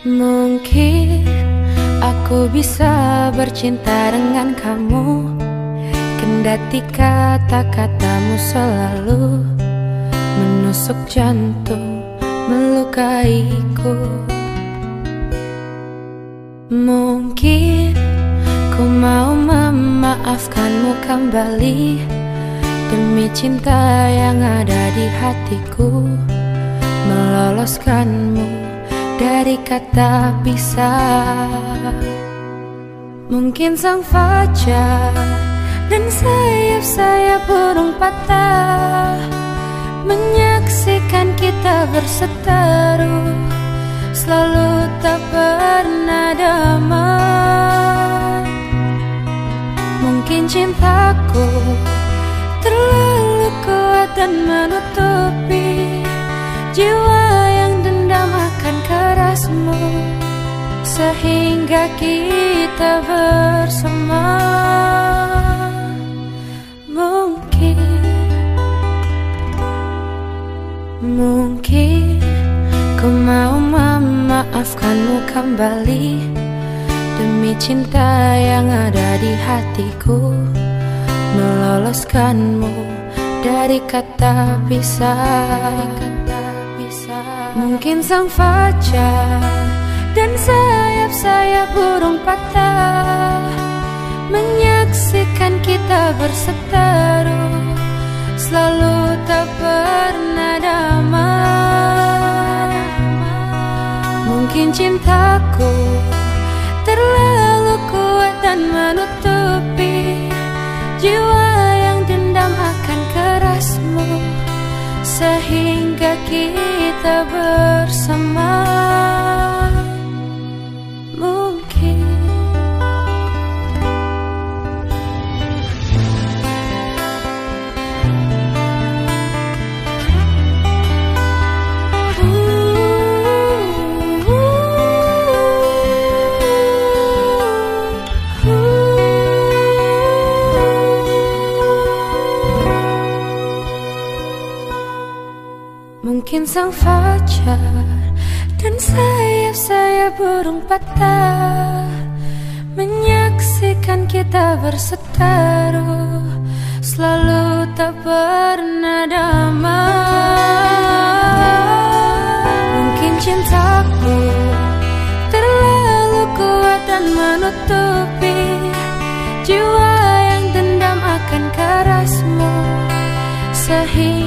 Mungkin aku bisa bercinta dengan kamu. Kendati kata-katamu selalu Menusuk jantung, melukaiku. Mungkin ku mau memaafkanmu kembali. Demi cinta yang ada di hatiku Meloloskanmu dari kata pisah Mungkin sang fajar dan sayap-sayap burung patah Menyaksikan kita berseteru Selalu tak pernah damai. Mungkin cintaku terlalu kuat dan menutupi Jiwa Sehingga kita bersama. Mungkin Mungkin Ku mau memaafkanmu kembali. Demi cinta yang ada di hatiku Meloloskanmu dari kata pisah. Mungkin sang fajar dan sayap-sayap burung patah Menyaksikan kita berseteru Selalu tak pernah damai. Mungkin cintaku Mungkin sang fajar dan sayap-sayap burung patah Menyaksikan kita berseteru Selalu tak pernah damai. Mungkin cintaku terlalu kuat dan menutupi Jiwa yang dendam akan kerasmu Sehingga